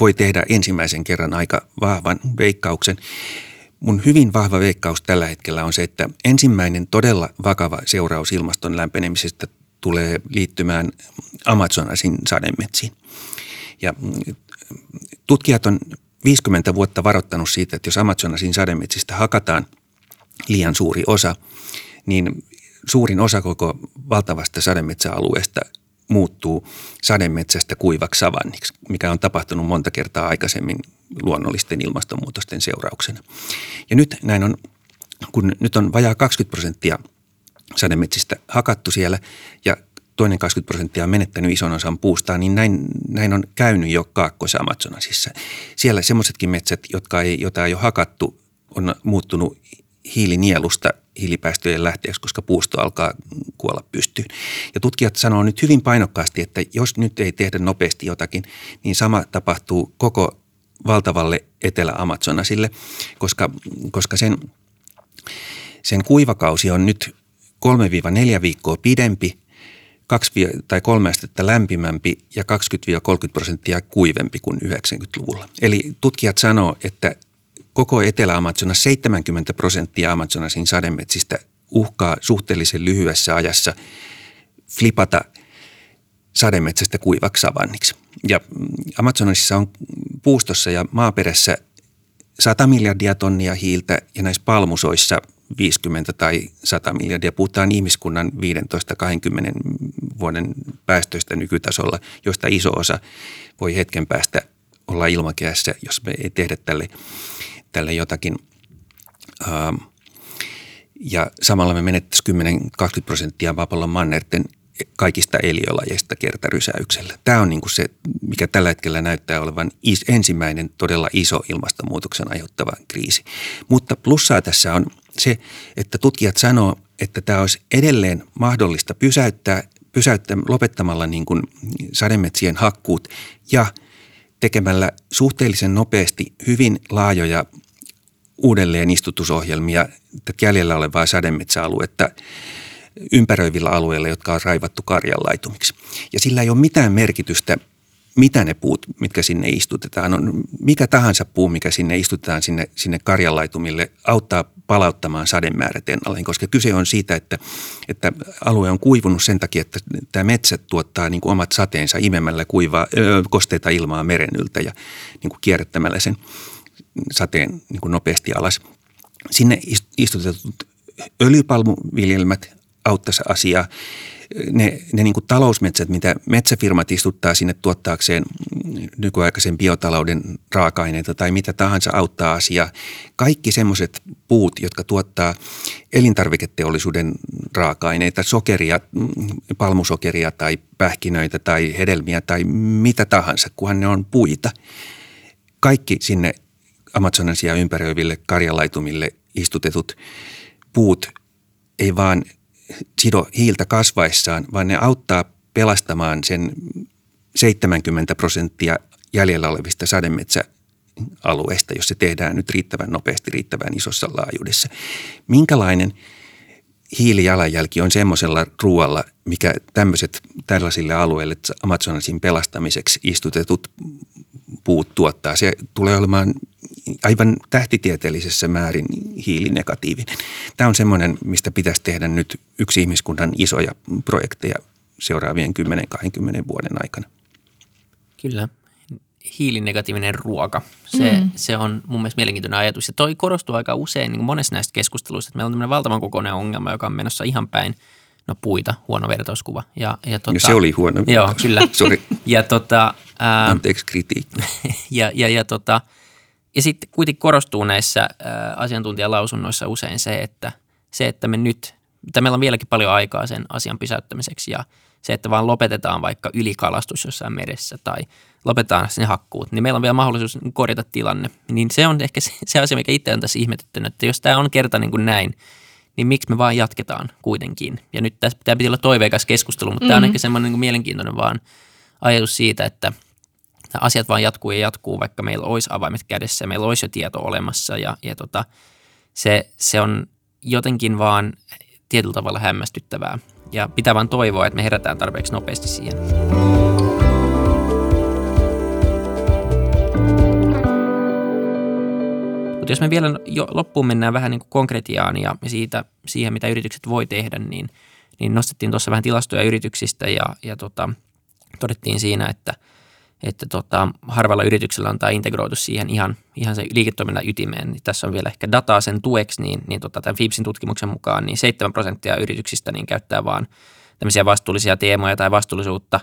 voi tehdä ensimmäisen kerran aika vahvan veikkauksen. Mun hyvin vahva veikkaus tällä hetkellä on se, että ensimmäinen todella vakava seuraus ilmaston lämpenemisestä tulee liittymään Amazonasin sademetsiin. Ja tutkijat on 50 vuotta varoittanut siitä, että jos Amazonasin sademetsistä hakataan liian suuri osa, niin suurin osa koko valtavasta sademetsäalueesta muuttuu sademetsästä kuivaksi savanniksi, mikä on tapahtunut monta kertaa aikaisemmin luonnollisten ilmastonmuutosten seurauksena. Ja nyt näin on, kun nyt on vajaa 20 prosenttia sademetsistä hakattu siellä ja toinen 20 prosenttia on menettänyt ison osan puustaan, niin näin, näin on käynyt jo Kaakkois-Amazonasissa. Siellä semmoisetkin metsät, jotka ei, jota ei ole hakattu, on muuttunut hiilinielusta hiilipäästöjen lähteeksi, koska puusto alkaa kuolla pystyyn. Ja tutkijat sanoo nyt hyvin painokkaasti, että jos nyt ei tehdä nopeasti jotakin, niin sama tapahtuu koko valtavalle Etelä-Amazonasille, koska, koska sen, sen kuivakausi on nyt 3-4 viikkoa pidempi, kaksi tai kolme astetta lämpimämpi ja 20-30 prosenttia kuivempi kuin 90-luvulla. Eli tutkijat sanoo, että koko Etelä-Amazonas 70 prosenttia Amazonasin sademetsistä uhkaa suhteellisen lyhyessä ajassa flipata sademetsästä kuivaksi savanniksi. Ja Amazonasissa on puustossa ja maaperässä 100 miljardia tonnia hiiltä ja näissä palmusoissa 50 tai 100 miljardia. Puhutaan ihmiskunnan 15-20 vuoden päästöistä nykytasolla, joista iso osa voi hetken päästä olla ilmakehässä, jos me ei tehdä tälle tälle jotakin. Ähm, ja samalla me menettäisiin 10-20 prosenttia maapallon mannerten kaikista eliölajeista kertarysäyksellä. Tämä on niin kuin se, mikä tällä hetkellä näyttää olevan is, ensimmäinen todella iso ilmastonmuutoksen aiheuttava kriisi. Mutta plussaa tässä on se, että tutkijat sanoo, että tämä olisi edelleen mahdollista pysäyttää, pysäyttää lopettamalla niin kuin sademetsien hakkuut ja tekemällä suhteellisen nopeasti hyvin laajoja uudelleen istutusohjelmia jäljellä olevaa sademetsäaluetta ympäröivillä alueilla, jotka on raivattu karjanlaitumiksi. Ja sillä ei ole mitään merkitystä, mitä ne puut, mitkä sinne istutetaan. On mikä tahansa puu, mikä sinne istutetaan sinne, sinne karjanlaitumille, auttaa palauttamaan sademäärät ennalleen, koska kyse on siitä, että, että alue on kuivunut sen takia, että tämä metsä tuottaa niin kuin omat sateensa imemällä kuivaa, kosteita ilmaa merenyltä ja niin kuin kierrättämällä sen sateen niin kuin nopeasti alas. Sinne istutetut öljypalmuviljelmät auttaisi asiaa. Ne, ne niin kuin talousmetsät, mitä metsäfirmat istuttaa sinne tuottaakseen nykyaikaisen biotalouden raaka-aineita tai mitä tahansa auttaa asiaa. Kaikki semmoiset puut, jotka tuottaa elintarviketeollisuuden raaka-aineita, sokeria, palmusokeria tai pähkinöitä tai hedelmiä tai mitä tahansa, kunhan ne on puita. Kaikki sinne Amazonasia ympäröiville karjalaitumille istutetut puut ei vaan sido hiiltä kasvaessaan, vaan ne auttaa pelastamaan sen 70 prosenttia jäljellä olevista sademetsä alueesta, jos se tehdään nyt riittävän nopeasti, riittävän isossa laajuudessa. Minkälainen hiilijalanjälki on semmoisella ruoalla, mikä tämmöiset tällaisille alueille Amazonasin pelastamiseksi istutetut puut tuottaa. Se tulee olemaan aivan tähtitieteellisessä määrin hiilinegatiivinen. Tämä on semmoinen, mistä pitäisi tehdä nyt yksi ihmiskunnan isoja projekteja seuraavien 10-20 vuoden aikana. Kyllä. Hiilinegatiivinen ruoka. Se, mm. se on mun mielestä mielenkiintoinen ajatus. Ja toi korostuu aika usein niin monessa näistä keskusteluista, että meillä on tämmöinen valtavan kokoinen ongelma, joka on menossa ihan päin no puita, huono vertauskuva. Ja, ja tota, no se oli huono Joo, kyllä. *laughs* Sorry. Ja tota, ää, Anteeksi kritiikki. *laughs* Ja, ja, ja, tota, ja sitten kuitenkin korostuu näissä ää, asiantuntijalausunnoissa usein se, että se, että me nyt, että meillä on vieläkin paljon aikaa sen asian pysäyttämiseksi ja se, että vaan lopetetaan vaikka ylikalastus jossain meressä tai lopetetaan ne hakkuut, niin meillä on vielä mahdollisuus korjata tilanne. Niin se on ehkä se, se asia, mikä itse on tässä ihmetyttänyt, että jos tämä on kerta niin kuin näin, niin miksi me vaan jatketaan kuitenkin. Ja nyt tässä pitää pitää olla toiveikas keskustelu, mutta mm-hmm. tämä on ehkä semmoinen niin mielenkiintoinen vaan ajatus siitä, että asiat vaan jatkuu ja jatkuu, vaikka meillä olisi avaimet kädessä ja meillä olisi jo tieto olemassa ja, ja tota, se, se on jotenkin vaan tietyllä tavalla hämmästyttävää ja pitää vaan toivoa, että me herätään tarpeeksi nopeasti siihen. Mutta jos me vielä jo loppuun mennään vähän niin kuin konkretiaan ja siitä, siihen, mitä yritykset voi tehdä, niin, niin nostettiin tuossa vähän tilastoja yrityksistä ja, ja tota, todettiin siinä, että, että tota, harvalla yrityksellä on tämä integroitu siihen ihan, ihan se liiketoiminnan ytimeen. Niin tässä on vielä ehkä dataa sen tueksi, niin, niin tota, tämän FIPSin tutkimuksen mukaan niin 7 prosenttia yrityksistä niin käyttää vaan tämmöisiä vastuullisia teemoja tai vastuullisuutta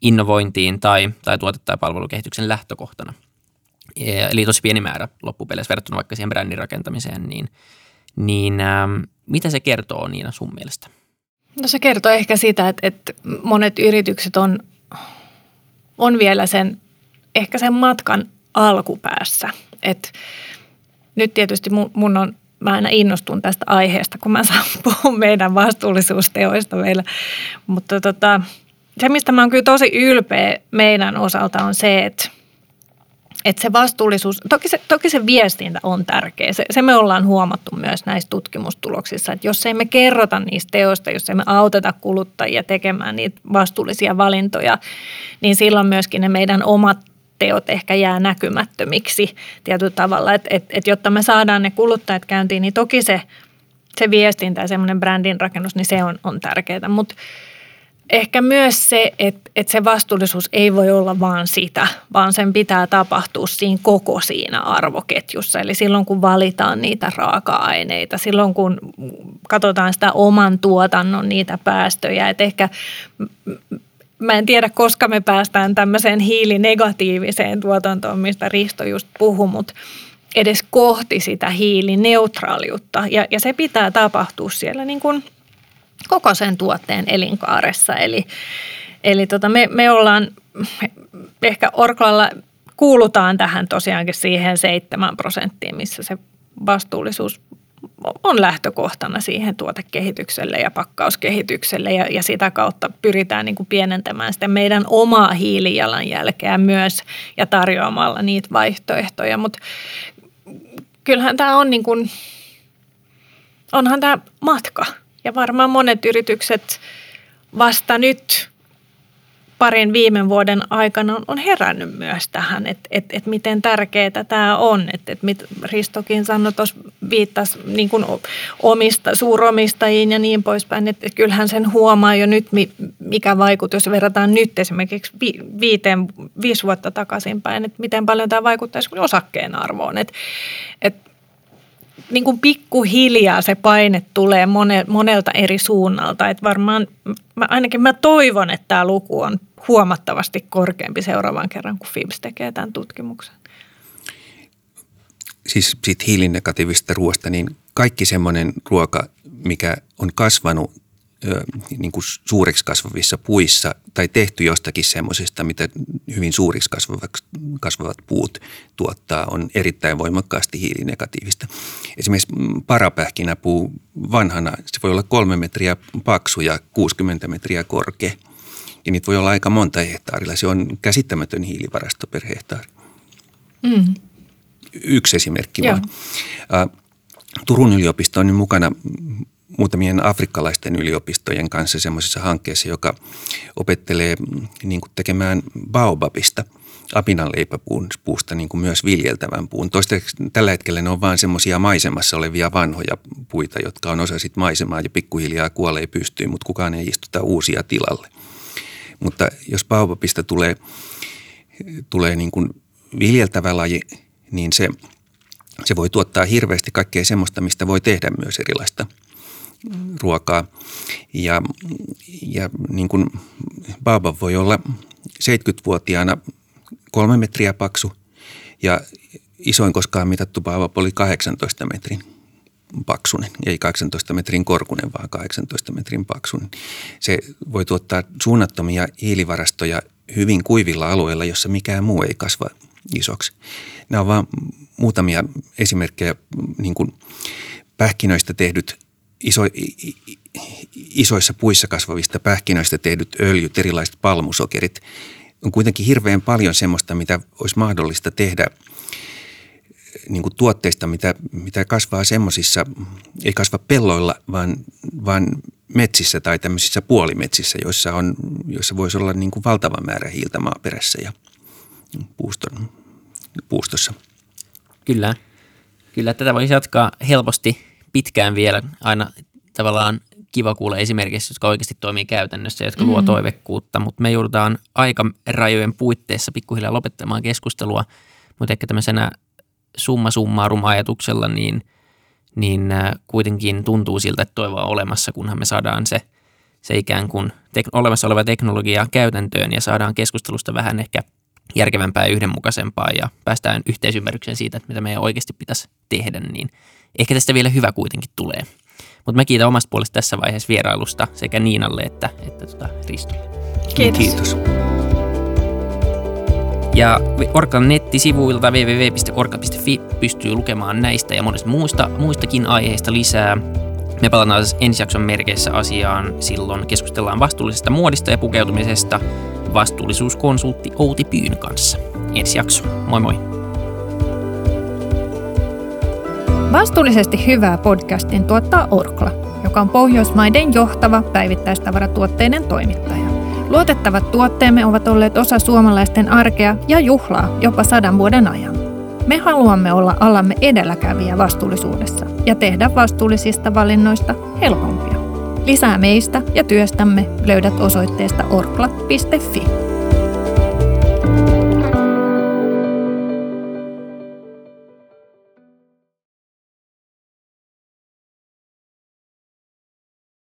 innovointiin tai, tai tuote- tai palvelukehityksen lähtökohtana – eli tosi pieni määrä loppupeleissä verrattuna vaikka siihen brändin rakentamiseen, niin, niin ähm, mitä se kertoo Niina sun mielestä? No se kertoo ehkä sitä, että, että monet yritykset on, on vielä sen, ehkä sen matkan alkupäässä. Et nyt tietysti mun, on, mä aina innostun tästä aiheesta, kun mä saan *laughs* puhua meidän vastuullisuusteoista meillä. Mutta tota, se, mistä mä oon kyllä tosi ylpeä meidän osalta on se, että – että se vastuullisuus, toki se, toki se viestintä on tärkeä. Se, se me ollaan huomattu myös näissä tutkimustuloksissa, että jos ei me kerrota niistä teoista, jos ei me auteta kuluttajia tekemään niitä vastuullisia valintoja, niin silloin myöskin ne meidän omat teot ehkä jää näkymättömiksi tietyllä tavalla. Että et, et jotta me saadaan ne kuluttajat käyntiin, niin toki se, se viestintä ja semmoinen brändin rakennus, niin se on, on tärkeää. Mutta ehkä myös se, että, että se vastuullisuus ei voi olla vaan sitä, vaan sen pitää tapahtua siinä koko siinä arvoketjussa. Eli silloin kun valitaan niitä raaka-aineita, silloin kun katsotaan sitä oman tuotannon niitä päästöjä, että ehkä mä en tiedä, koska me päästään tämmöiseen hiilinegatiiviseen tuotantoon, mistä Risto just puhui, mutta edes kohti sitä hiilineutraaliutta. Ja, ja se pitää tapahtua siellä niin kuin – koko sen tuotteen elinkaaressa. Eli, eli tota, me, me ollaan ehkä Orklalla kuulutaan tähän tosiaankin siihen 7 prosenttiin, missä se vastuullisuus on lähtökohtana siihen tuotekehitykselle ja pakkauskehitykselle ja, ja sitä kautta pyritään niin kuin pienentämään sitä meidän omaa hiilijalanjälkeä myös ja tarjoamalla niitä vaihtoehtoja. Mutta kyllähän tämä on niin kuin, onhan tämä matka – ja varmaan monet yritykset vasta nyt parin viime vuoden aikana on herännyt myös tähän, että et, et miten tärkeää tämä on. Että et mit Ristokin sanoi tuossa, viittasi niin kuin omista, suuromistajiin ja niin poispäin, että et kyllähän sen huomaa jo nyt, mikä vaikutus, jos verrataan nyt esimerkiksi vi, viiteen, viisi vuotta takaisinpäin, että miten paljon tämä vaikuttaisi osakkeen arvoon. Että et niin kuin pikkuhiljaa se paine tulee monelta eri suunnalta. Että varmaan, mä, ainakin mä toivon, että tämä luku on huomattavasti korkeampi seuraavan kerran, kun FIBS tekee tämän tutkimuksen. Siis siitä hiilinegatiivista ruoasta, niin kaikki semmoinen ruoka, mikä on kasvanut niin kuin suuriksi kasvavissa puissa tai tehty jostakin semmoisesta, mitä hyvin suuriksi kasvavat puut tuottaa, on erittäin voimakkaasti hiilinegatiivista. Esimerkiksi parapähkinäpuu vanhana, se voi olla kolme metriä paksu ja 60 metriä korkea. Ja niitä voi olla aika monta hehtaarilla. Se on käsittämätön hiilivarasto per hehtaari. Mm. yksi esimerkki Joo. vaan. Turun yliopisto on nyt mukana muutamien afrikkalaisten yliopistojen kanssa semmoisessa hankkeessa, joka opettelee mm, niin kuin tekemään baobabista – apinanleipäpuusta niin kuin myös viljeltävän puun. Toistaiseksi tällä hetkellä ne on vain semmoisia maisemassa olevia vanhoja puita, jotka on osa sit maisemaa ja pikkuhiljaa kuolee pystyyn, mutta kukaan ei istuta uusia tilalle. Mutta jos baobabista tulee, tulee niin kuin viljeltävä laji, niin se, se voi tuottaa hirveästi kaikkea semmoista, mistä voi tehdä myös erilaista ruokaa. Ja, ja niin kuin baobab voi olla 70-vuotiaana kolme metriä paksu ja isoin koskaan mitattu baobab oli 18 metrin paksunen, ei 18 metrin korkunen, vaan 18 metrin paksunen. Se voi tuottaa suunnattomia hiilivarastoja hyvin kuivilla alueilla, jossa mikään muu ei kasva isoksi. Nämä on vain muutamia esimerkkejä niin kuin pähkinöistä tehdyt iso, isoissa puissa kasvavista pähkinöistä tehdyt öljyt, erilaiset palmusokerit – on kuitenkin hirveän paljon semmoista, mitä olisi mahdollista tehdä niin kuin tuotteista, mitä, mitä kasvaa semmoisissa, ei kasva pelloilla, vaan, vaan metsissä tai tämmöisissä puolimetsissä, joissa, on, joissa voisi olla niin kuin valtava määrä hiiltä maaperässä ja puuston, puustossa. Kyllä. Kyllä, tätä voisi jatkaa helposti pitkään vielä aina tavallaan kiva kuulla esimerkiksi, jotka oikeasti toimii käytännössä jotka mm. luo toivekkuutta, mutta me joudutaan aika rajojen puitteissa pikkuhiljaa lopettamaan keskustelua, mutta ehkä tämmöisenä summa summarum ajatuksella, niin, niin äh, kuitenkin tuntuu siltä, että toivoa on olemassa, kunhan me saadaan se, se ikään kuin tek- olemassa oleva teknologia käytäntöön ja saadaan keskustelusta vähän ehkä järkevämpää ja yhdenmukaisempaa ja päästään yhteisymmärrykseen siitä, että mitä meidän oikeasti pitäisi tehdä, niin ehkä tästä vielä hyvä kuitenkin tulee. Mutta mä kiitän omasta puolesta tässä vaiheessa vierailusta sekä Niinalle että, että tota Ristolle. Kiitos. Kiitos. Ja Orkan nettisivuilta www.orka.fi pystyy lukemaan näistä ja monista muista, muistakin aiheista lisää. Me palataan siis ensi jakson merkeissä asiaan. Silloin keskustellaan vastuullisesta muodista ja pukeutumisesta vastuullisuuskonsultti Outi Pyyn kanssa. Ensi jakso. Moi moi! Vastuullisesti hyvää podcastin tuottaa Orkla, joka on Pohjoismaiden johtava päivittäistavaratuotteiden toimittaja. Luotettavat tuotteemme ovat olleet osa suomalaisten arkea ja juhlaa jopa sadan vuoden ajan. Me haluamme olla alamme edelläkävijä vastuullisuudessa ja tehdä vastuullisista valinnoista helpompia. Lisää meistä ja työstämme löydät osoitteesta orkla.fi.